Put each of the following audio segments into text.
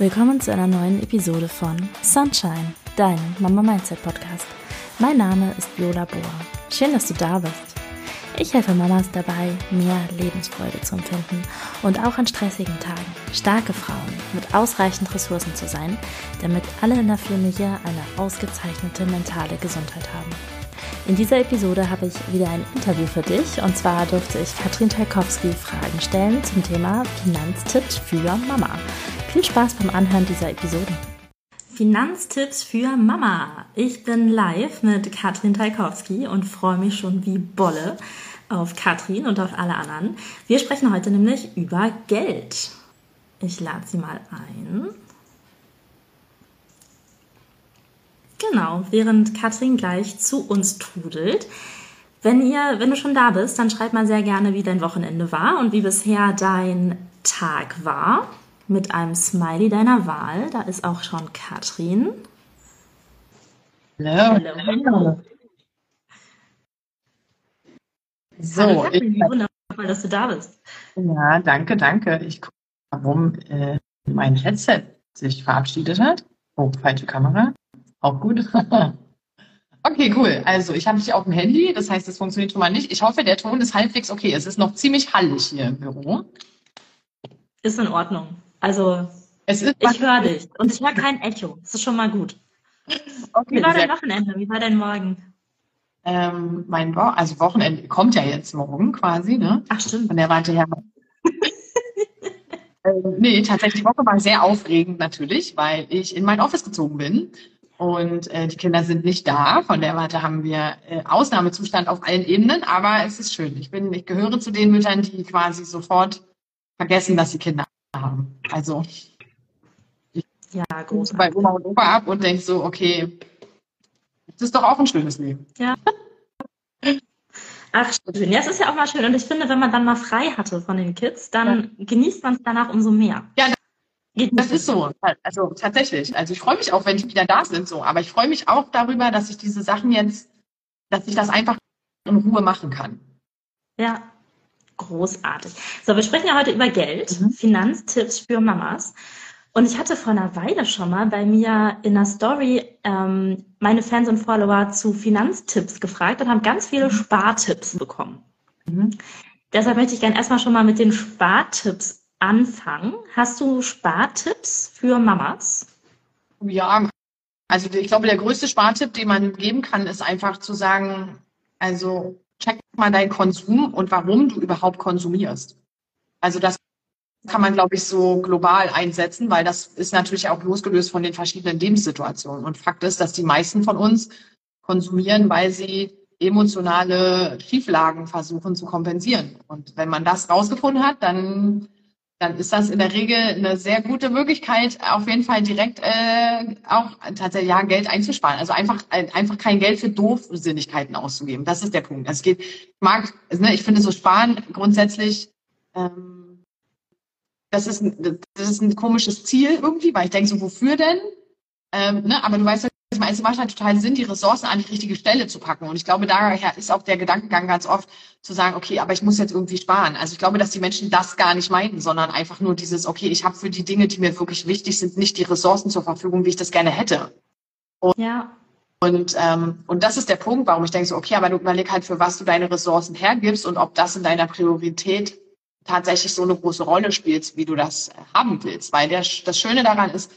Willkommen zu einer neuen Episode von Sunshine, deinem Mama Mindset Podcast. Mein Name ist Viola Bohr. Schön, dass du da bist. Ich helfe Mamas dabei, mehr Lebensfreude zu empfinden und auch an stressigen Tagen starke Frauen mit ausreichend Ressourcen zu sein, damit alle in der Familie eine ausgezeichnete mentale Gesundheit haben. In dieser Episode habe ich wieder ein Interview für dich und zwar durfte ich Katrin Talkowski Fragen stellen zum Thema Finanztipps für Mama. Viel Spaß beim Anhören dieser Episode. Finanztipps für Mama. Ich bin live mit Katrin Talkowski und freue mich schon wie Bolle auf Katrin und auf alle anderen. Wir sprechen heute nämlich über Geld. Ich lade sie mal ein. Genau, während Katrin gleich zu uns trudelt. Wenn ihr, wenn du schon da bist, dann schreib mal sehr gerne, wie dein Wochenende war und wie bisher dein Tag war. Mit einem Smiley deiner Wahl. Da ist auch schon Katrin. Hallo. Hallo. So, Hallo Katrin, ich, wundervoll, dass du da bist. Ja, danke, danke. Ich gucke, warum äh, mein Headset sich verabschiedet hat. Oh, falsche Kamera. Auch gut. okay, cool. Also ich habe dich auf dem Handy, das heißt, es funktioniert schon mal nicht. Ich hoffe, der Ton ist halbwegs okay. Es ist noch ziemlich hallig hier im Büro. Ist in Ordnung. Also ich höre dich und ich höre kein Echo. Das ist schon mal gut. Okay, Wie war dein Wochenende? Wie war dein Morgen? Ähm, mein Wo also Wochenende kommt ja jetzt morgen quasi, ne? Ach stimmt. Von der Warte her. ähm, nee, tatsächlich, die Woche war sehr aufregend natürlich, weil ich in mein Office gezogen bin und äh, die Kinder sind nicht da. Von der Warte haben wir äh, Ausnahmezustand auf allen Ebenen, aber es ist schön. Ich bin, ich gehöre zu den Müttern, die quasi sofort vergessen, dass sie Kinder haben. Also ich ja, bei Oma und Opa ab und denke so, okay, das ist doch auch ein schönes Leben. Ja. Ach, schön. Ja, es ist ja auch mal schön. Und ich finde, wenn man dann mal frei hatte von den Kids, dann ja. genießt man es danach umso mehr. Ja, das ist so. Also tatsächlich. Also ich freue mich auch, wenn die wieder da sind, so. Aber ich freue mich auch darüber, dass ich diese Sachen jetzt, dass ich das einfach in Ruhe machen kann. Ja, großartig. So, wir sprechen ja heute über Geld, mhm. Finanztipps für Mamas. Und ich hatte vor einer Weile schon mal bei mir in der Story ähm, meine Fans und Follower zu Finanztipps gefragt und haben ganz viele mhm. Spartipps bekommen. Mhm. Deshalb möchte ich gerne erstmal schon mal mit den Spartipps anfangen. Hast du Spartipps für Mamas? Ja, also ich glaube, der größte Spartipp, den man geben kann, ist einfach zu sagen, also check mal deinen Konsum und warum du überhaupt konsumierst. Also das kann man, glaube ich, so global einsetzen, weil das ist natürlich auch losgelöst von den verschiedenen Lebenssituationen. Und Fakt ist, dass die meisten von uns konsumieren, weil sie emotionale Schieflagen versuchen zu kompensieren. Und wenn man das rausgefunden hat, dann dann ist das in der Regel eine sehr gute Möglichkeit, auf jeden Fall direkt äh, auch tatsächlich ja, Geld einzusparen. Also einfach einfach kein Geld für Doofsinnigkeiten auszugeben. Das ist der Punkt. Also es geht, ich mag, also, ne, ich finde so Sparen grundsätzlich, ähm, das ist ein, das ist ein komisches Ziel irgendwie, weil ich denke so, wofür denn? Ähm, ne, aber du weißt ja, ich meine, es macht halt total Sinn, die Ressourcen an die richtige Stelle zu packen. Und ich glaube, daher ist auch der Gedankengang ganz oft zu sagen, okay, aber ich muss jetzt irgendwie sparen. Also ich glaube, dass die Menschen das gar nicht meinen, sondern einfach nur dieses, okay, ich habe für die Dinge, die mir wirklich wichtig sind, nicht die Ressourcen zur Verfügung, wie ich das gerne hätte. Und, ja. Und, ähm, und das ist der Punkt, warum ich denke so, okay, aber du überleg halt, für was du deine Ressourcen hergibst und ob das in deiner Priorität tatsächlich so eine große Rolle spielt, wie du das haben willst. Weil der, das Schöne daran ist,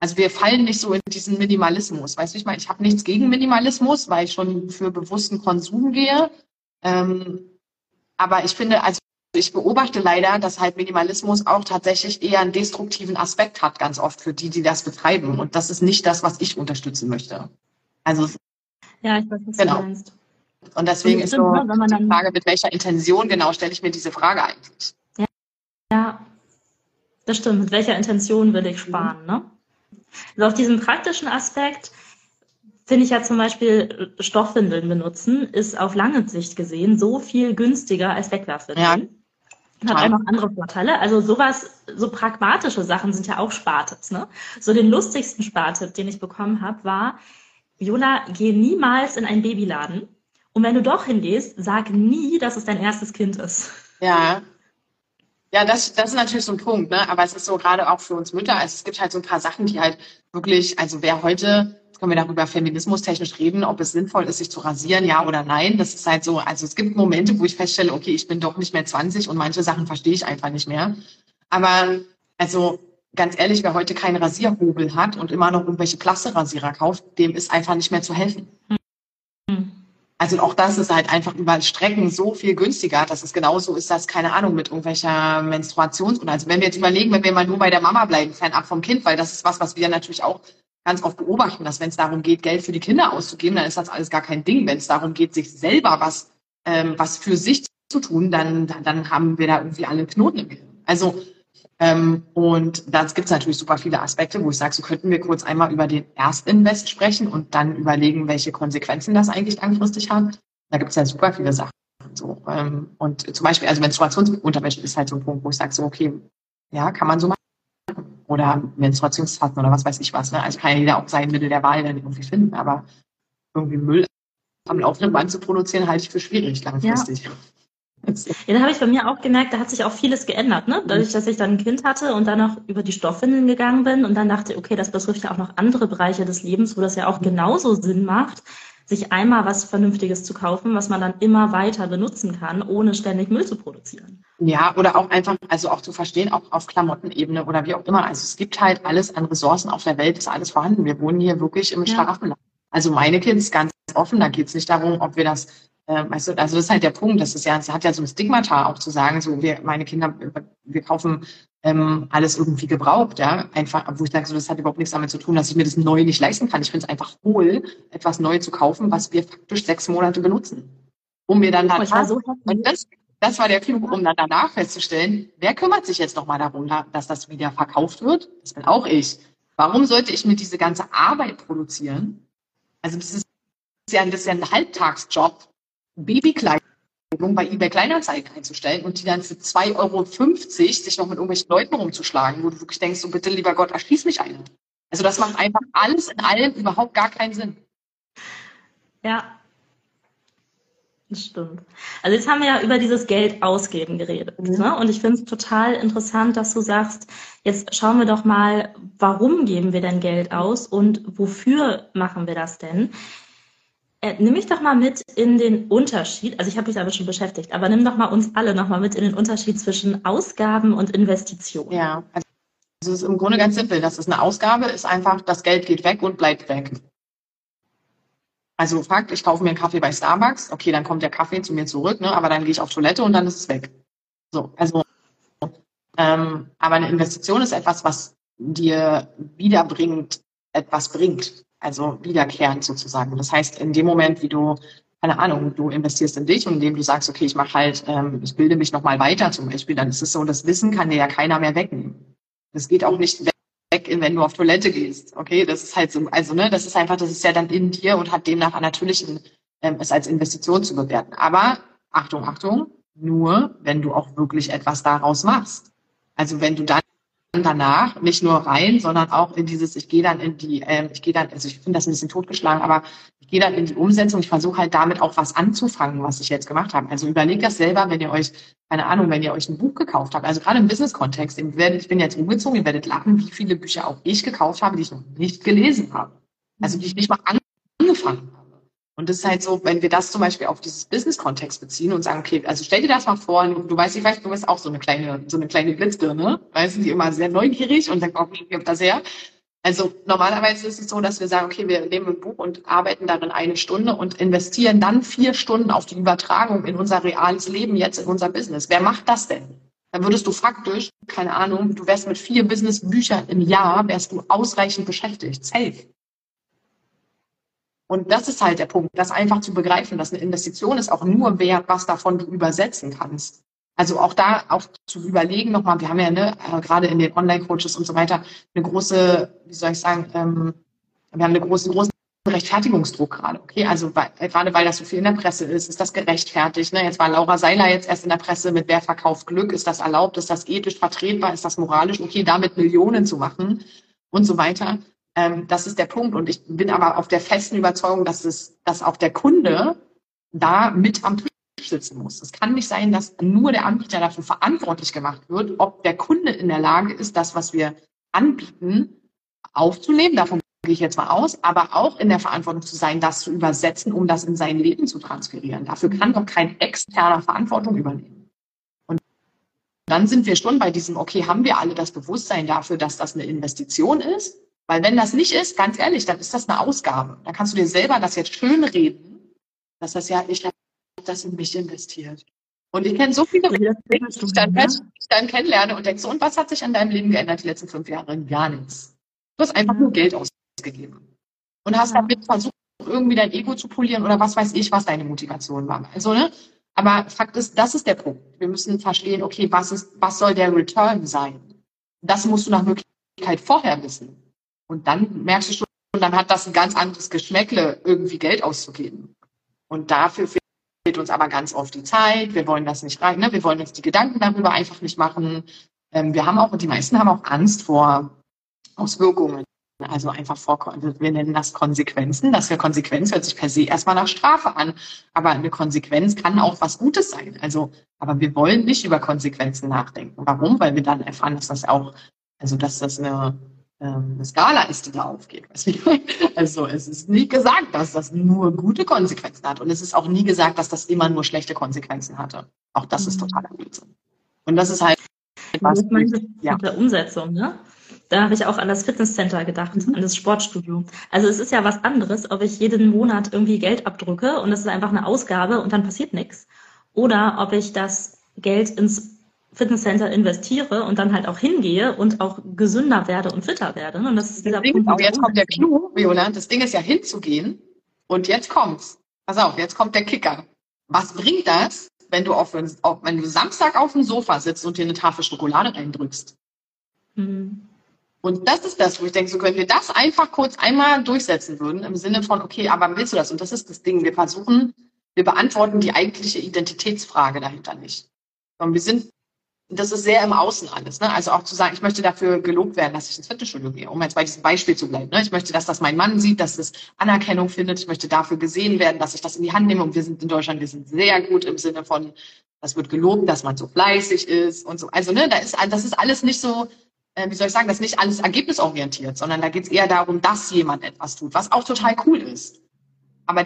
also wir fallen nicht so in diesen Minimalismus. Weißt du, ich meine, ich habe nichts gegen Minimalismus, weil ich schon für bewussten Konsum gehe. Ähm, aber ich finde, also ich beobachte leider, dass halt Minimalismus auch tatsächlich eher einen destruktiven Aspekt hat, ganz oft für die, die das betreiben. Und das ist nicht das, was ich unterstützen möchte. Also ja, ich weiß, was genau. du meinst. Und deswegen ist so ne, die Frage, mit welcher Intention genau stelle ich mir diese Frage eigentlich? Ja, ja. das stimmt. Mit welcher Intention will ich sparen, ne? Also auf diesem praktischen Aspekt finde ich ja zum Beispiel Stoffwindeln benutzen, ist auf lange Sicht gesehen so viel günstiger als Wegwerfwindeln. Ja. Hat auch noch andere Vorteile. Also sowas, so pragmatische Sachen sind ja auch Spartipps. Ne? So den lustigsten Spartipp, den ich bekommen habe, war, Viola, geh niemals in einen Babyladen. Und wenn du doch hingehst, sag nie, dass es dein erstes Kind ist. Ja. Ja, das, das ist natürlich so ein Punkt, ne? Aber es ist so gerade auch für uns Mütter, also es gibt halt so ein paar Sachen, die halt wirklich, also wer heute, jetzt können wir darüber feminismus technisch reden, ob es sinnvoll ist, sich zu rasieren, ja oder nein. Das ist halt so, also es gibt Momente, wo ich feststelle, okay, ich bin doch nicht mehr 20 und manche Sachen verstehe ich einfach nicht mehr. Aber also ganz ehrlich, wer heute keinen Rasierhobel hat und immer noch irgendwelche Plasterasierer kauft, dem ist einfach nicht mehr zu helfen. Also auch das ist halt einfach über Strecken so viel günstiger, dass es genauso ist, dass, keine Ahnung, mit irgendwelcher Menstruations- oder also wenn wir jetzt überlegen, wenn wir mal nur bei der Mama bleiben, fernab vom Kind, weil das ist was, was wir natürlich auch ganz oft beobachten, dass wenn es darum geht, Geld für die Kinder auszugeben, dann ist das alles gar kein Ding. Wenn es darum geht, sich selber was, ähm, was für sich zu tun, dann, dann haben wir da irgendwie alle Knoten im Gehirn. Also ähm, und da gibt es natürlich super viele Aspekte, wo ich sage, so könnten wir kurz einmal über den Erstinvest sprechen und dann überlegen, welche Konsequenzen das eigentlich langfristig hat. Da gibt es ja super viele Sachen. So, ähm, und zum Beispiel, also Menstruationsunterwäsche ist halt so ein Punkt, wo ich sage, so, okay, ja, kann man so machen. Oder Menstruationsfasten oder was weiß ich was. Ne? Also kann ja jeder auch sein Mittel der Wahl dann irgendwie finden, aber irgendwie Müll am laufenden Band zu produzieren, halte ich für schwierig langfristig. Ja. Ja, da habe ich bei mir auch gemerkt, da hat sich auch vieles geändert, ne? Dadurch, dass ich dann ein Kind hatte und dann noch über die Stoffwindeln gegangen bin und dann dachte, okay, das betrifft ja auch noch andere Bereiche des Lebens, wo das ja auch genauso Sinn macht, sich einmal was Vernünftiges zu kaufen, was man dann immer weiter benutzen kann, ohne ständig Müll zu produzieren. Ja, oder auch einfach, also auch zu verstehen, auch auf Klamottenebene oder wie auch immer. Also es gibt halt alles an Ressourcen auf der Welt, ist alles vorhanden. Wir wohnen hier wirklich im ja. Schlafenland. Also meine Kinder ist ganz offen, da geht es nicht darum, ob wir das ähm, weißt du, also das ist halt der Punkt, das ist ja, es hat ja so ein Stigmata auch zu sagen, so wir, meine Kinder, wir kaufen ähm, alles irgendwie gebraucht, ja, einfach, wo ich sage, so, das hat überhaupt nichts damit zu tun, dass ich mir das neu nicht leisten kann. Ich finde es einfach cool, etwas neu zu kaufen, was wir faktisch sechs Monate benutzen, um mir dann halt, so und das, das war der Flug, um dann danach festzustellen, wer kümmert sich jetzt nochmal darum, dass das wieder verkauft wird? Das bin auch ich. Warum sollte ich mir diese ganze Arbeit produzieren? Also das ist ja, das ist ja ein Halbtagsjob, Babykleidung bei eBay Kleinanzeigen einzustellen und die dann für 2,50 Euro sich noch mit irgendwelchen Leuten rumzuschlagen, wo du wirklich denkst, so bitte, lieber Gott, erschließ mich einen. Also das macht einfach alles in allem überhaupt gar keinen Sinn. Ja, das stimmt. Also jetzt haben wir ja über dieses Geld ausgeben geredet. Mhm. Ne? Und ich finde es total interessant, dass du sagst, jetzt schauen wir doch mal, warum geben wir denn Geld aus und wofür machen wir das denn? Äh, nimm mich doch mal mit in den Unterschied, also ich habe mich damit schon beschäftigt, aber nimm doch mal uns alle noch mal mit in den Unterschied zwischen Ausgaben und Investitionen. Ja, also es ist im Grunde ganz simpel. Das ist eine Ausgabe, ist einfach, das Geld geht weg und bleibt weg. Also Fakt, ich kaufe mir einen Kaffee bei Starbucks, okay, dann kommt der Kaffee zu mir zurück, ne, aber dann gehe ich auf Toilette und dann ist es weg. So, also ähm, aber eine Investition ist etwas, was dir wiederbringt, etwas bringt also wiederkehrend sozusagen. Das heißt, in dem Moment, wie du, keine Ahnung, du investierst in dich und indem du sagst, okay, ich mache halt, ähm, ich bilde mich nochmal weiter zum Beispiel, dann ist es so, das Wissen kann dir ja keiner mehr wegnehmen. Das geht auch nicht weg, wenn du auf Toilette gehst. Okay, das ist halt so, also ne, das ist einfach, das ist ja dann in dir und hat demnach natürlich ähm, es als Investition zu bewerten. Aber Achtung, Achtung, nur wenn du auch wirklich etwas daraus machst. Also wenn du dann danach nicht nur rein, sondern auch in dieses, ich gehe dann in die, ähm, ich gehe dann, also ich finde das ein bisschen totgeschlagen, aber gehe dann in die Umsetzung, ich versuche halt damit auch was anzufangen, was ich jetzt gemacht habe. Also überlegt das selber, wenn ihr euch, keine Ahnung, wenn ihr euch ein Buch gekauft habt, also gerade im Business-Kontext, ich bin jetzt umgezogen, ihr werdet lachen, wie viele Bücher auch ich gekauft habe, die ich noch nicht gelesen habe. Also die ich nicht mal angefangen habe. Und das ist halt so, wenn wir das zum Beispiel auf dieses Business-Kontext beziehen und sagen, okay, also stell dir das mal vor, du weißt, ich weiß, du bist auch so eine kleine, so eine kleine Blitzbirne, weißt du, die immer sehr neugierig und dann auch, wie kommt das her? Also normalerweise ist es so, dass wir sagen, okay, wir nehmen ein Buch und arbeiten darin eine Stunde und investieren dann vier Stunden auf die Übertragung in unser reales Leben jetzt in unser Business. Wer macht das denn? Dann würdest du faktisch, keine Ahnung, du wärst mit vier Business-Büchern im Jahr, wärst du ausreichend beschäftigt. Safe. Und das ist halt der Punkt, das einfach zu begreifen, dass eine Investition ist auch nur wert, was davon du übersetzen kannst. Also auch da auch zu überlegen nochmal, wir haben ja ne, äh, gerade in den Online-Coaches und so weiter eine große, wie soll ich sagen, ähm, wir haben eine große, großen Rechtfertigungsdruck gerade. Okay, also weil, gerade weil das so viel in der Presse ist, ist das gerechtfertigt. Ne? Jetzt war Laura Seiler jetzt erst in der Presse mit Wer verkauft Glück, ist das erlaubt, ist das ethisch vertretbar, ist das moralisch okay, damit Millionen zu machen und so weiter. Ähm, das ist der Punkt. Und ich bin aber auf der festen Überzeugung, dass es, dass auch der Kunde da mit am sitzen muss. Es kann nicht sein, dass nur der Anbieter dafür verantwortlich gemacht wird, ob der Kunde in der Lage ist, das, was wir anbieten, aufzunehmen. Davon gehe ich jetzt mal aus, aber auch in der Verantwortung zu sein, das zu übersetzen, um das in sein Leben zu transferieren. Dafür kann doch kein externer Verantwortung übernehmen. Und dann sind wir schon bei diesem, okay, haben wir alle das Bewusstsein dafür, dass das eine Investition ist? Weil wenn das nicht ist, ganz ehrlich, dann ist das eine Ausgabe. Dann kannst du dir selber das jetzt schön reden, dass das ja, ich das in mich investiert. Und ich kenne so viele, die ich dann, ich dann kennenlerne und denke so, und was hat sich an deinem Leben geändert die letzten fünf Jahre? Gar nichts. Du hast einfach nur Geld ausgegeben. Und hast damit versucht, irgendwie dein Ego zu polieren oder was weiß ich, was deine Motivation war. Also, ne? Aber Fakt ist, das ist der Punkt. Wir müssen verstehen, okay, was ist, was soll der Return sein? Das musst du nach Möglichkeit vorher wissen. Und dann merkst du schon, dann hat das ein ganz anderes Geschmäckle, irgendwie Geld auszugeben. Und dafür fehlt uns aber ganz oft die Zeit. Wir wollen das nicht rein, ne? Wir wollen uns die Gedanken darüber einfach nicht machen. Ähm, wir haben auch, die meisten haben auch Angst vor Auswirkungen. Also einfach vor, wir nennen das Konsequenzen. Das ja Konsequenz hört sich per se erstmal nach Strafe an. Aber eine Konsequenz kann auch was Gutes sein. Also, aber wir wollen nicht über Konsequenzen nachdenken. Warum? Weil wir dann erfahren, dass das auch, also dass das eine, ähm, eine Skala ist, die da aufgeht. Also es ist nie gesagt, dass das nur gute Konsequenzen hat. Und es ist auch nie gesagt, dass das immer nur schlechte Konsequenzen hatte. Auch das ist mhm. totaler Blödsinn. Und das ist halt was, ja. mit der Umsetzung, ne? Da habe ich auch an das Fitnesscenter gedacht, mhm. an das Sportstudio. Also es ist ja was anderes, ob ich jeden Monat irgendwie Geld abdrücke und das ist einfach eine Ausgabe und dann passiert nichts. Oder ob ich das Geld ins Fitnesscenter investiere und dann halt auch hingehe und auch gesünder werde und fitter werde. Und das ist dieser Punkt. Auch jetzt kommt der Clou, Viola. Das Ding ist ja hinzugehen und jetzt kommt's. Pass auf, jetzt kommt der Kicker. Was bringt das, wenn du auf, auf wenn du Samstag auf dem Sofa sitzt und dir eine Tafel Schokolade reindrückst? Mhm. Und das ist das, wo ich denke, so können wir das einfach kurz einmal durchsetzen würden, im Sinne von, okay, aber willst du das? Und das ist das Ding. Wir versuchen, wir beantworten die eigentliche Identitätsfrage dahinter nicht. Und wir sind, das ist sehr im Außen alles. Ne? Also auch zu sagen, ich möchte dafür gelobt werden, dass ich ins Fitnessstudio gehe, um jetzt bei diesem Beispiel zu bleiben. Ne? Ich möchte, dass das mein Mann sieht, dass es Anerkennung findet. Ich möchte dafür gesehen werden, dass ich das in die Hand nehme. Und wir sind in Deutschland, wir sind sehr gut im Sinne von, das wird gelobt, dass man so fleißig ist und so. Also ne, da ist, das ist alles nicht so, äh, wie soll ich sagen, das ist nicht alles ergebnisorientiert, sondern da geht es eher darum, dass jemand etwas tut, was auch total cool ist. Aber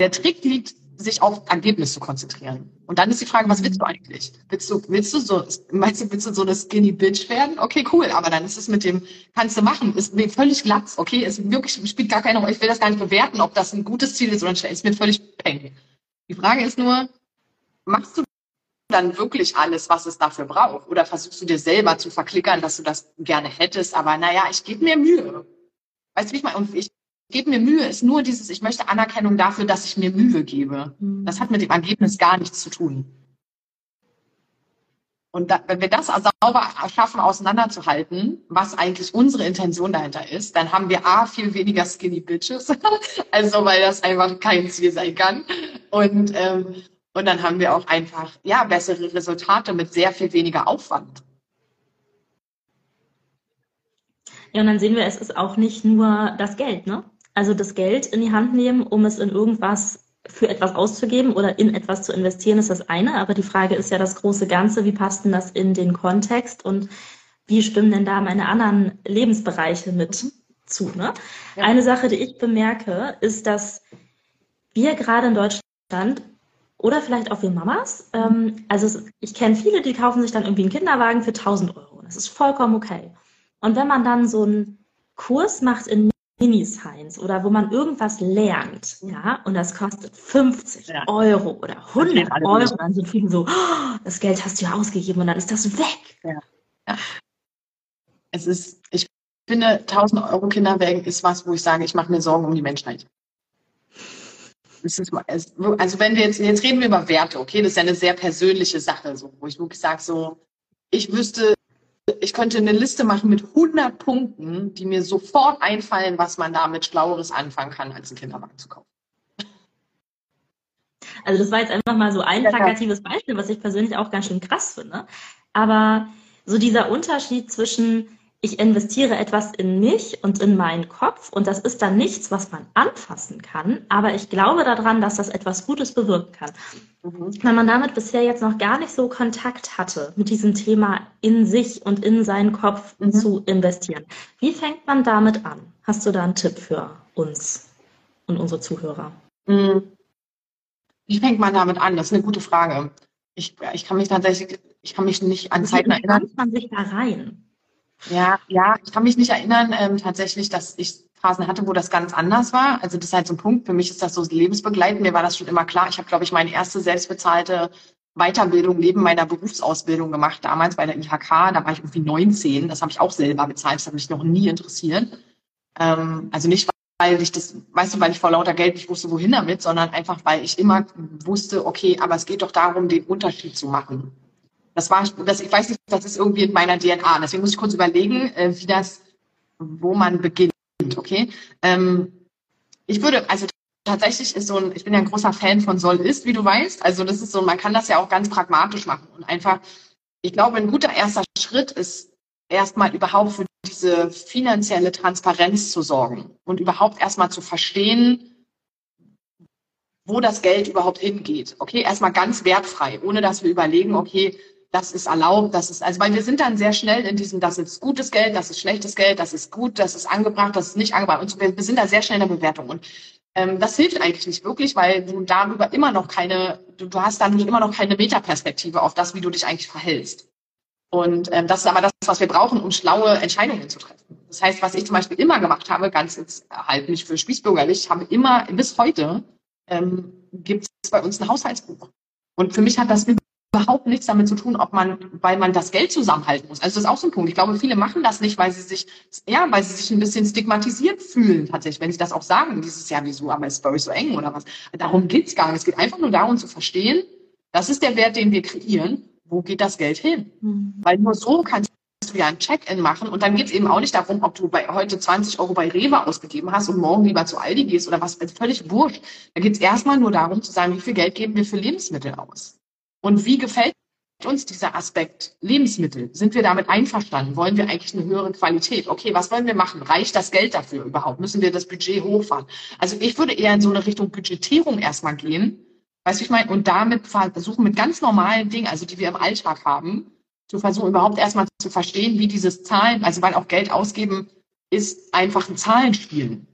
der Trick liegt, sich auf Ergebnis zu konzentrieren. Und dann ist die Frage, was willst du eigentlich? Willst du, willst du so, meinst du, willst du so eine Skinny Bitch werden? Okay, cool, aber dann ist es mit dem, kannst du machen, ist mir völlig glatt, okay, ist wirklich, spielt gar keine Rolle, ich will das gar nicht bewerten, ob das ein gutes Ziel ist oder nicht, ist mir völlig peng. Die Frage ist nur, machst du dann wirklich alles, was es dafür braucht? Oder versuchst du dir selber zu verklickern, dass du das gerne hättest, aber naja, ich gebe mir Mühe. Weißt du, wie ich meine? Und ich gebe mir Mühe ist nur dieses, ich möchte Anerkennung dafür, dass ich mir Mühe gebe. Mhm. Das hat mit dem Ergebnis gar nichts zu tun. Und da, wenn wir das sauber schaffen, auseinanderzuhalten, was eigentlich unsere Intention dahinter ist, dann haben wir A, viel weniger Skinny Bitches, also weil das einfach kein Ziel sein kann. Und ähm, und dann haben wir auch einfach ja, bessere Resultate mit sehr viel weniger Aufwand. Ja, und dann sehen wir, es ist auch nicht nur das Geld, ne? Also das Geld in die Hand nehmen, um es in irgendwas für etwas auszugeben oder in etwas zu investieren, ist das eine. Aber die Frage ist ja das große Ganze, wie passt denn das in den Kontext und wie stimmen denn da meine anderen Lebensbereiche mit mhm. zu? Ne? Ja. Eine Sache, die ich bemerke, ist, dass wir gerade in Deutschland oder vielleicht auch für Mamas. Ähm, also ich kenne viele, die kaufen sich dann irgendwie einen Kinderwagen für 1000 Euro. Das ist vollkommen okay. Und wenn man dann so einen Kurs macht in Mini-Science oder wo man irgendwas lernt, ja, und das kostet 50 ja. Euro oder 100 Euro, dann sind viele so, oh, das Geld hast du ja ausgegeben und dann ist das weg. Ja. ja. Es ist, ich finde, 1000 Euro Kinderwagen ist was, wo ich sage, ich mache mir Sorgen um die Menschheit also wenn wir jetzt, jetzt reden wir über Werte, okay, das ist ja eine sehr persönliche Sache, so, wo ich wirklich sage, so, ich wüsste, ich könnte eine Liste machen mit 100 Punkten, die mir sofort einfallen, was man damit Schlaueres anfangen kann, als einen Kinderwagen zu kaufen. Also das war jetzt einfach mal so ein plakatives Beispiel, was ich persönlich auch ganz schön krass finde. Aber so dieser Unterschied zwischen, ich investiere etwas in mich und in meinen Kopf und das ist dann nichts, was man anfassen kann, aber ich glaube daran, dass das etwas Gutes bewirken kann. Mhm. Wenn man damit bisher jetzt noch gar nicht so Kontakt hatte, mit diesem Thema in sich und in seinen Kopf mhm. zu investieren, wie fängt man damit an? Hast du da einen Tipp für uns und unsere Zuhörer? Mhm. Wie fängt man damit an? Das ist eine gute Frage. Ich, ich kann mich tatsächlich, ich kann mich nicht an Zeiten erinnern. Wie man sich da rein? Ja, ja, ich kann mich nicht erinnern ähm, tatsächlich, dass ich Phasen hatte, wo das ganz anders war. Also das ist halt so ein Punkt. Für mich ist das so lebensbegleitend. Mir war das schon immer klar. Ich habe, glaube ich, meine erste selbstbezahlte Weiterbildung neben meiner Berufsausbildung gemacht, damals bei der IHK. Da war ich irgendwie 19. Das habe ich auch selber bezahlt. Das hat mich noch nie interessiert. Ähm, also nicht, weil ich das, weißt du, weil ich vor lauter Geld nicht wusste, wohin damit, sondern einfach, weil ich immer wusste, okay, aber es geht doch darum, den Unterschied zu machen. Das war, das, ich weiß nicht, das ist irgendwie in meiner DNA. Deswegen muss ich kurz überlegen, äh, wie das, wo man beginnt, okay? Ähm, ich würde, also tatsächlich ist so ein, ich bin ja ein großer Fan von soll ist, wie du weißt. Also das ist so, man kann das ja auch ganz pragmatisch machen und einfach, ich glaube, ein guter erster Schritt ist erstmal überhaupt für diese finanzielle Transparenz zu sorgen und überhaupt erstmal zu verstehen, wo das Geld überhaupt hingeht. Okay, erstmal ganz wertfrei, ohne dass wir überlegen, okay, das ist erlaubt, das ist, also weil wir sind dann sehr schnell in diesem, das ist gutes Geld, das ist schlechtes Geld, das ist gut, das ist angebracht, das ist nicht angebracht. Und wir, wir sind da sehr schnell in der Bewertung. Und ähm, das hilft eigentlich nicht wirklich, weil du darüber immer noch keine, du, du hast dadurch immer noch keine Metaperspektive auf das, wie du dich eigentlich verhältst. Und ähm, das ist aber das, was wir brauchen, um schlaue Entscheidungen zu treffen. Das heißt, was ich zum Beispiel immer gemacht habe, ganz jetzt halt nicht für spießbürgerlich, habe immer bis heute ähm, gibt es bei uns ein Haushaltsbuch. Und für mich hat das überhaupt nichts damit zu tun, ob man, weil man das Geld zusammenhalten muss. Also das ist auch so ein Punkt. Ich glaube, viele machen das nicht, weil sie sich, ja, weil sie sich ein bisschen stigmatisiert fühlen, tatsächlich, wenn sie das auch sagen, dieses Jahr, wieso, aber ist bei euch so eng oder was. Darum geht's gar nicht. Es geht einfach nur darum zu verstehen, das ist der Wert, den wir kreieren. Wo geht das Geld hin? Mhm. Weil nur so kannst du ja ein Check-in machen und dann geht's eben auch nicht darum, ob du bei heute 20 Euro bei Rewe ausgegeben hast und morgen lieber zu Aldi gehst oder was, also völlig wurscht. Da geht's erstmal nur darum zu sagen, wie viel Geld geben wir für Lebensmittel aus? Und wie gefällt uns dieser Aspekt Lebensmittel? Sind wir damit einverstanden? Wollen wir eigentlich eine höhere Qualität? Okay, was wollen wir machen? Reicht das Geld dafür überhaupt? Müssen wir das Budget hochfahren? Also ich würde eher in so eine Richtung Budgetierung erstmal gehen. Weißt du, ich meine, und damit versuchen mit ganz normalen Dingen, also die wir im Alltag haben, zu versuchen, überhaupt erstmal zu verstehen, wie dieses Zahlen, also weil auch Geld ausgeben ist einfach ein Zahlenspiel.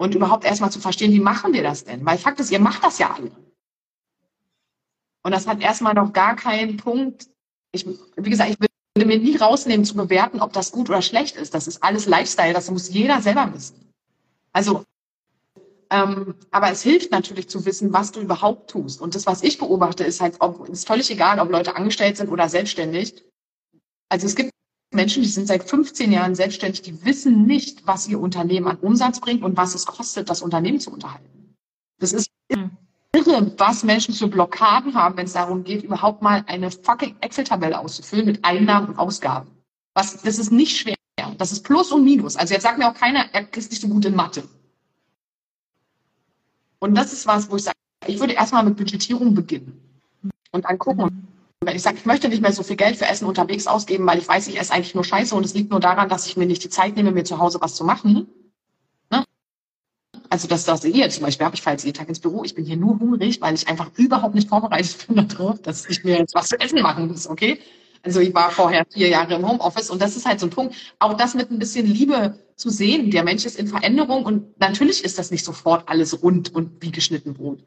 Und überhaupt erstmal zu verstehen, wie machen wir das denn? Weil Fakt ist, ihr macht das ja alle. Und das hat erstmal noch gar keinen Punkt. Ich, wie gesagt, ich würde mir nie rausnehmen zu bewerten, ob das gut oder schlecht ist. Das ist alles Lifestyle, das muss jeder selber wissen. Also, ähm, aber es hilft natürlich zu wissen, was du überhaupt tust. Und das, was ich beobachte, ist halt, ob, ist völlig egal, ob Leute angestellt sind oder selbstständig. Also es gibt Menschen, die sind seit 15 Jahren selbstständig, die wissen nicht, was ihr Unternehmen an Umsatz bringt und was es kostet, das Unternehmen zu unterhalten. Das ist hm irre, was Menschen für Blockaden haben, wenn es darum geht, überhaupt mal eine fucking Excel-Tabelle auszufüllen mit Einnahmen und Ausgaben. Was, das ist nicht schwer. Das ist Plus und Minus. Also jetzt sagt mir auch keiner, er ist nicht so gut in Mathe. Und das ist was, wo ich sage, ich würde erstmal mit Budgetierung beginnen und dann gucken. Mhm. Wenn ich sage, ich möchte nicht mehr so viel Geld für Essen unterwegs ausgeben, weil ich weiß, ich esse eigentlich nur Scheiße und es liegt nur daran, dass ich mir nicht die Zeit nehme, mir zu Hause was zu machen, also das, das hier zum Beispiel habe ich jetzt jeden Tag ins Büro. Ich bin hier nur hungrig, weil ich einfach überhaupt nicht vorbereitet bin darauf, dass ich mir jetzt was zu essen machen muss, okay? Also ich war vorher vier Jahre im Homeoffice und das ist halt so ein Punkt, auch das mit ein bisschen Liebe zu sehen. Der Mensch ist in Veränderung und natürlich ist das nicht sofort alles rund und wie geschnitten Brot.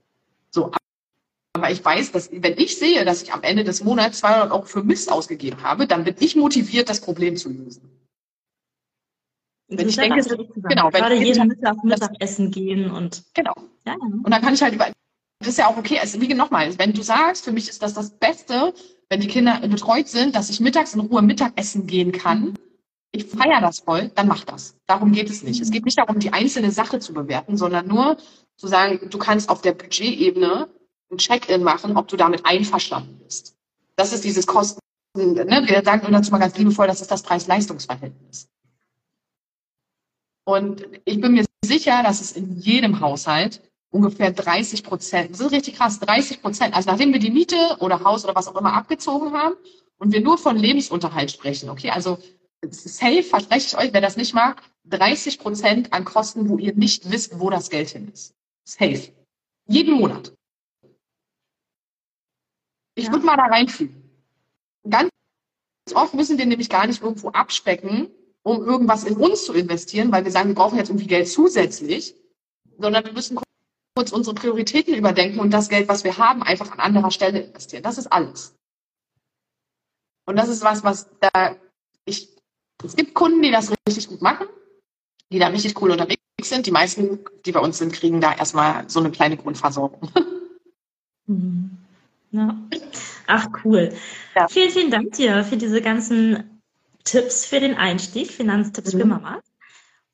So, aber ich weiß, dass wenn ich sehe, dass ich am Ende des Monats 200 Euro für Mist ausgegeben habe, dann bin ich motiviert, das Problem zu lösen. Wenn ich denke, genau, wenn gerade jeden Mittag Mittagessen gehen und genau. Ja. Und dann kann ich halt über das ist ja auch okay. Also wie nochmal, wenn du sagst, für mich ist das das Beste, wenn die Kinder betreut sind, dass ich mittags in Ruhe Mittagessen gehen kann. Mhm. Ich feiere das voll, dann mach das. Darum geht es nicht. Es geht nicht darum, die einzelne Sache zu bewerten, sondern nur zu sagen, du kannst auf der Budgetebene ein Check-in machen, ob du damit einverstanden bist. Das ist dieses Kosten. Ne? Wir sagen dazu mal ganz liebevoll, das ist das Preis-Leistungs-Verhältnis. Und ich bin mir sicher, dass es in jedem Haushalt ungefähr 30 Prozent, das ist richtig krass, 30 Prozent, also nachdem wir die Miete oder Haus oder was auch immer abgezogen haben und wir nur von Lebensunterhalt sprechen, okay, also safe, verspreche ich euch, wer das nicht mag, 30 Prozent an Kosten, wo ihr nicht wisst, wo das Geld hin ist. Safe. Jeden Monat. Ich ja. würde mal da reinfühlen. Ganz oft müssen wir nämlich gar nicht irgendwo abspecken, um irgendwas in uns zu investieren, weil wir sagen, wir brauchen jetzt irgendwie Geld zusätzlich, sondern wir müssen kurz unsere Prioritäten überdenken und das Geld, was wir haben, einfach an anderer Stelle investieren. Das ist alles. Und das ist was, was da ich, es gibt Kunden, die das richtig gut machen, die da richtig cool unterwegs sind. Die meisten, die bei uns sind, kriegen da erstmal so eine kleine Grundversorgung. Mhm. Ja. Ach, cool. Ja. Vielen, vielen Dank dir für diese ganzen Tipps für den Einstieg, Finanztipps mhm. für Mama.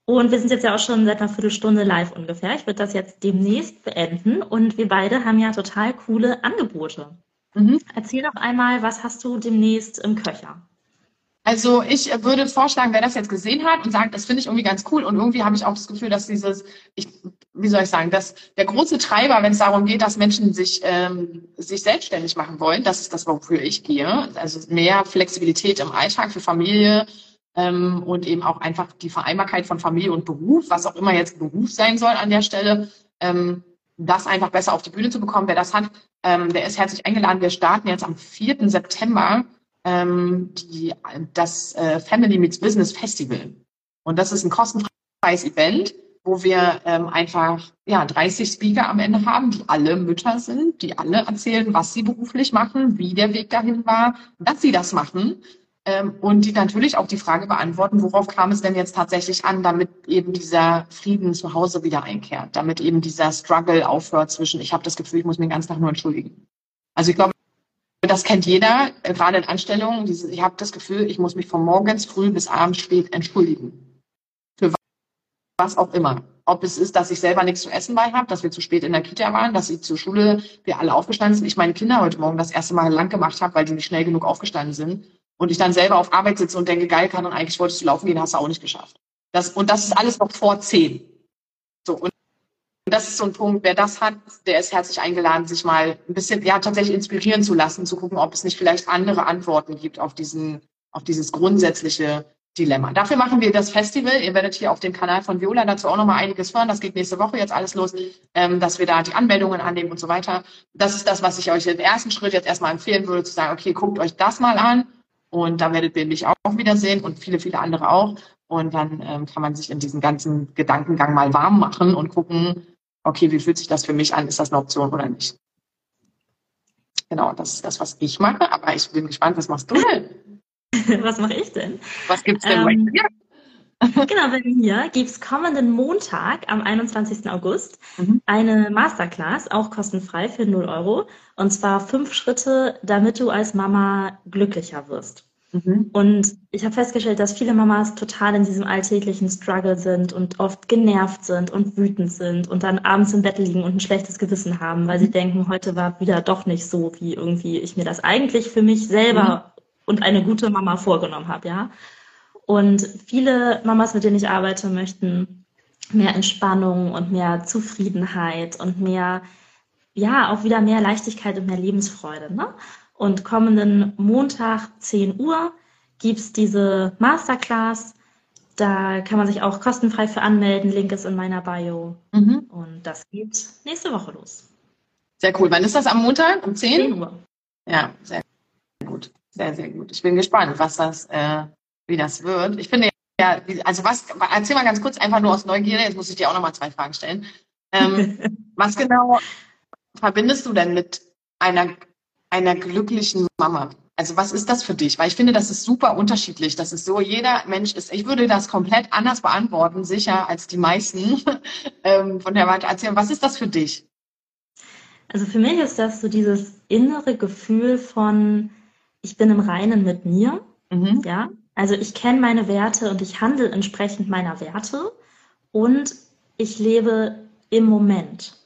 Und wir sind jetzt ja auch schon seit einer Viertelstunde live ungefähr. Ich würde das jetzt demnächst beenden. Und wir beide haben ja total coole Angebote. Mhm. Erzähl doch einmal, was hast du demnächst im Köcher? Also ich würde vorschlagen, wer das jetzt gesehen hat und sagt, das finde ich irgendwie ganz cool und irgendwie habe ich auch das Gefühl, dass dieses, ich, wie soll ich sagen, dass der große Treiber, wenn es darum geht, dass Menschen sich, ähm, sich selbstständig machen wollen, das ist das, wofür ich gehe. Also mehr Flexibilität im Alltag für Familie ähm, und eben auch einfach die Vereinbarkeit von Familie und Beruf, was auch immer jetzt Beruf sein soll an der Stelle. Ähm, das einfach besser auf die Bühne zu bekommen. Wer das hat, ähm, der ist herzlich eingeladen. Wir starten jetzt am 4. September ähm, die, das äh, Family Meets Business Festival. Und das ist ein kostenfreies Event, wo wir ähm, einfach ja 30 Speaker am Ende haben, die alle Mütter sind, die alle erzählen, was sie beruflich machen, wie der Weg dahin war, dass sie das machen ähm, und die natürlich auch die Frage beantworten, worauf kam es denn jetzt tatsächlich an, damit eben dieser Frieden zu Hause wieder einkehrt, damit eben dieser Struggle aufhört zwischen, ich habe das Gefühl, ich muss mich den ganzen Tag nur entschuldigen. Also ich glaube, das kennt jeder, äh, gerade in Anstellungen. Diese, ich habe das Gefühl, ich muss mich von morgens früh bis abends spät entschuldigen. Für was auch immer. Ob es ist, dass ich selber nichts zu essen bei habe, dass wir zu spät in der Kita waren, dass ich zur Schule, wir alle aufgestanden sind, ich meine Kinder heute Morgen das erste Mal lang gemacht habe, weil die nicht schnell genug aufgestanden sind. Und ich dann selber auf Arbeit sitze und denke, geil, kann und eigentlich wolltest du laufen gehen, hast du auch nicht geschafft. Das, und das ist alles noch vor zehn. So, und das ist so ein Punkt, wer das hat, der ist herzlich eingeladen, sich mal ein bisschen, ja, tatsächlich inspirieren zu lassen, zu gucken, ob es nicht vielleicht andere Antworten gibt auf diesen, auf dieses grundsätzliche Dilemma. Dafür machen wir das Festival. Ihr werdet hier auf dem Kanal von Viola dazu auch nochmal einiges hören. Das geht nächste Woche jetzt alles los, ähm, dass wir da die Anmeldungen annehmen und so weiter. Das ist das, was ich euch im ersten Schritt jetzt erstmal empfehlen würde, zu sagen, okay, guckt euch das mal an. Und da werdet ihr mich auch wiedersehen und viele, viele andere auch. Und dann ähm, kann man sich in diesen ganzen Gedankengang mal warm machen und gucken, okay, wie fühlt sich das für mich an? Ist das eine Option oder nicht? Genau, das ist das, was ich mache. Aber ich bin gespannt, was machst du denn? was mache ich denn? Was gibt es denn ähm, bei dir? genau, bei mir gibt es kommenden Montag am 21. August mhm. eine Masterclass, auch kostenfrei für 0 Euro. Und zwar fünf Schritte, damit du als Mama glücklicher wirst. Mhm. Und ich habe festgestellt, dass viele Mamas total in diesem alltäglichen Struggle sind und oft genervt sind und wütend sind und dann abends im Bett liegen und ein schlechtes Gewissen haben, weil sie mhm. denken, heute war wieder doch nicht so, wie irgendwie ich mir das eigentlich für mich selber mhm. und eine gute Mama vorgenommen habe, ja. Und viele Mamas, mit denen ich arbeite, möchten mehr Entspannung und mehr Zufriedenheit und mehr, ja, auch wieder mehr Leichtigkeit und mehr Lebensfreude. Ne? Und kommenden Montag 10 Uhr gibt es diese Masterclass. Da kann man sich auch kostenfrei für anmelden. Link ist in meiner Bio. Mhm. Und das geht nächste Woche los. Sehr cool. Wann ist das am Montag? Um 10? 10 Uhr. Ja, sehr gut. Sehr, sehr gut. Ich bin gespannt, was das, äh, wie das wird. Ich finde ja, also was, erzähl mal ganz kurz, einfach nur aus Neugierde, jetzt muss ich dir auch nochmal zwei Fragen stellen. Ähm, was genau verbindest du denn mit einer einer glücklichen Mama? Also was ist das für dich? Weil ich finde, das ist super unterschiedlich. Das ist so, jeder Mensch ist, ich würde das komplett anders beantworten, sicher als die meisten ähm, von der Weite erzählen. Was ist das für dich? Also für mich ist das so dieses innere Gefühl von, ich bin im Reinen mit mir. Mhm. Ja, also ich kenne meine Werte und ich handle entsprechend meiner Werte und ich lebe im Moment.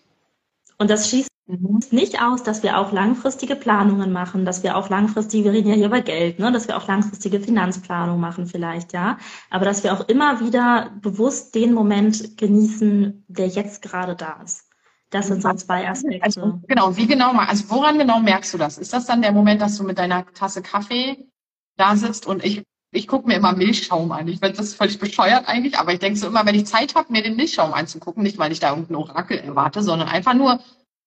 Und das schließt Mhm. Nicht aus, dass wir auch langfristige Planungen machen, dass wir auch langfristige, wir reden ja hier über Geld, ne, dass wir auch langfristige Finanzplanung machen vielleicht, ja. Aber dass wir auch immer wieder bewusst den Moment genießen, der jetzt gerade da ist. Das sind so zwei Aspekte. Also, genau, wie genau, also woran genau merkst du das? Ist das dann der Moment, dass du mit deiner Tasse Kaffee da sitzt und ich, ich gucke mir immer Milchschaum an. Ich finde das völlig bescheuert eigentlich, aber ich denke so immer, wenn ich Zeit habe, mir den Milchschaum anzugucken, nicht weil ich da irgendein Orakel erwarte, sondern einfach nur,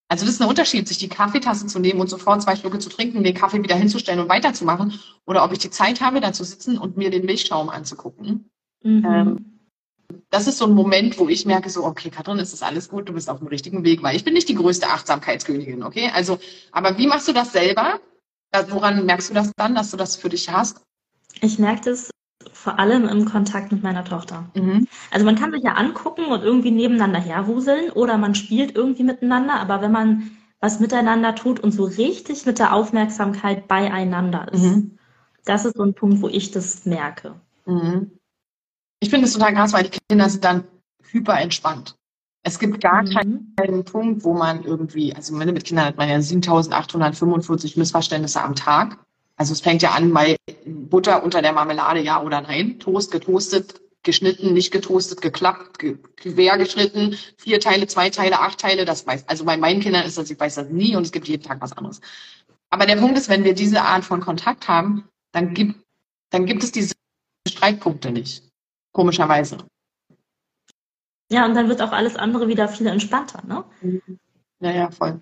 also das ist ein Unterschied, sich die Kaffeetasse zu nehmen und sofort zwei Schlucke zu trinken, den Kaffee wieder hinzustellen und weiterzumachen. Oder ob ich die Zeit habe, da zu sitzen und mir den Milchschaum anzugucken. Mhm. Ähm, das ist so ein Moment, wo ich merke, so, okay, Katrin, ist das alles gut, du bist auf dem richtigen Weg, weil ich bin nicht die größte Achtsamkeitskönigin, okay? Also, aber wie machst du das selber? Woran merkst du das dann, dass du das für dich hast? Ich merke das vor allem im Kontakt mit meiner Tochter. Mhm. Also man kann sich ja angucken und irgendwie nebeneinander herwuseln oder man spielt irgendwie miteinander, aber wenn man was miteinander tut und so richtig mit der Aufmerksamkeit beieinander ist, mhm. das ist so ein Punkt, wo ich das merke. Mhm. Ich finde es total krass, weil die Kinder sind dann hyper entspannt. Es gibt gar mhm. keinen Punkt, wo man irgendwie, also mit Kindern hat man ja 7845 Missverständnisse am Tag. Also es fängt ja an bei Butter unter der Marmelade, ja oder nein, Toast getoastet, geschnitten, nicht getoastet, geklappt, quer geschnitten, vier Teile, zwei Teile, acht Teile, das weiß, also bei meinen Kindern ist das, ich weiß das nie und es gibt jeden Tag was anderes. Aber der Punkt ist, wenn wir diese Art von Kontakt haben, dann gibt, dann gibt es diese Streitpunkte nicht. Komischerweise. Ja, und dann wird auch alles andere wieder viel entspannter, ne? Ja, ja, voll.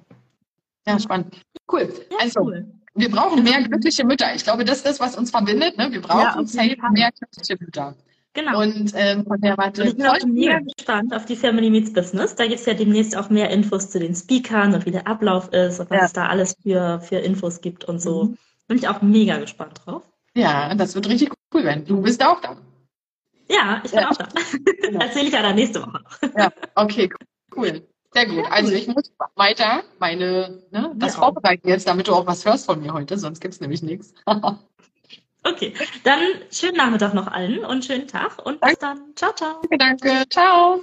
Ja, spannend. Cool. Ja, also, cool. Wir brauchen mehr glückliche Mütter. Ich glaube, das ist das, was uns verbindet. Ne? Wir brauchen ja, mehr glückliche Mütter. Genau. Und ähm, von der Warte. Ich bin auch mega gespannt auf die Family Meets Business. Da gibt es ja demnächst auch mehr Infos zu den Speakern und wie der Ablauf ist und was ja. es da alles für, für Infos gibt und so. Mhm. Bin ich auch mega gespannt drauf. Ja, das wird richtig cool werden. Du bist auch da. Ja, ich bin ja. auch da. Genau. Erzähle ich ja dann nächste Woche noch. Ja, okay, cool. Sehr gut. Also ich muss weiter meine, ne, das ja. vorbereiten jetzt, damit du auch was hörst von mir heute, sonst gibt es nämlich nichts. okay, dann schönen Nachmittag noch allen und schönen Tag und bis dann. Ciao, ciao. Danke, danke. Ciao.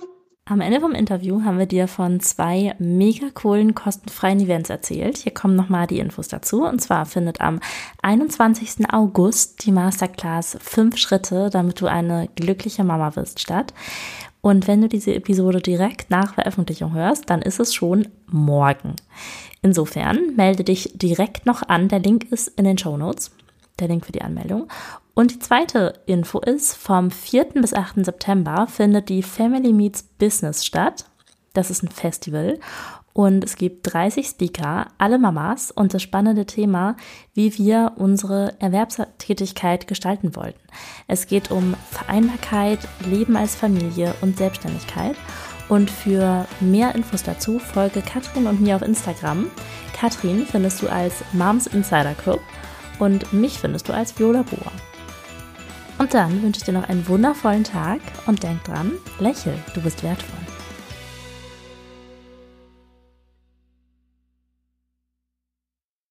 Am Ende vom Interview haben wir dir von zwei mega coolen kostenfreien Events erzählt. Hier kommen nochmal die Infos dazu. Und zwar findet am 21. August die Masterclass 5 Schritte, damit du eine glückliche Mama wirst statt. Und wenn du diese Episode direkt nach Veröffentlichung hörst, dann ist es schon morgen. Insofern melde dich direkt noch an. Der Link ist in den Show Notes. Der Link für die Anmeldung. Und die zweite Info ist, vom 4. bis 8. September findet die Family Meets Business statt. Das ist ein Festival und es gibt 30 Speaker, alle Mamas und das spannende Thema, wie wir unsere Erwerbstätigkeit gestalten wollten. Es geht um Vereinbarkeit, Leben als Familie und Selbstständigkeit. Und für mehr Infos dazu folge Katrin und mir auf Instagram. Katrin findest du als Moms Insider Club und mich findest du als Viola Bohr. Und dann wünsche ich dir noch einen wundervollen Tag und denk dran, lächel, du bist wertvoll.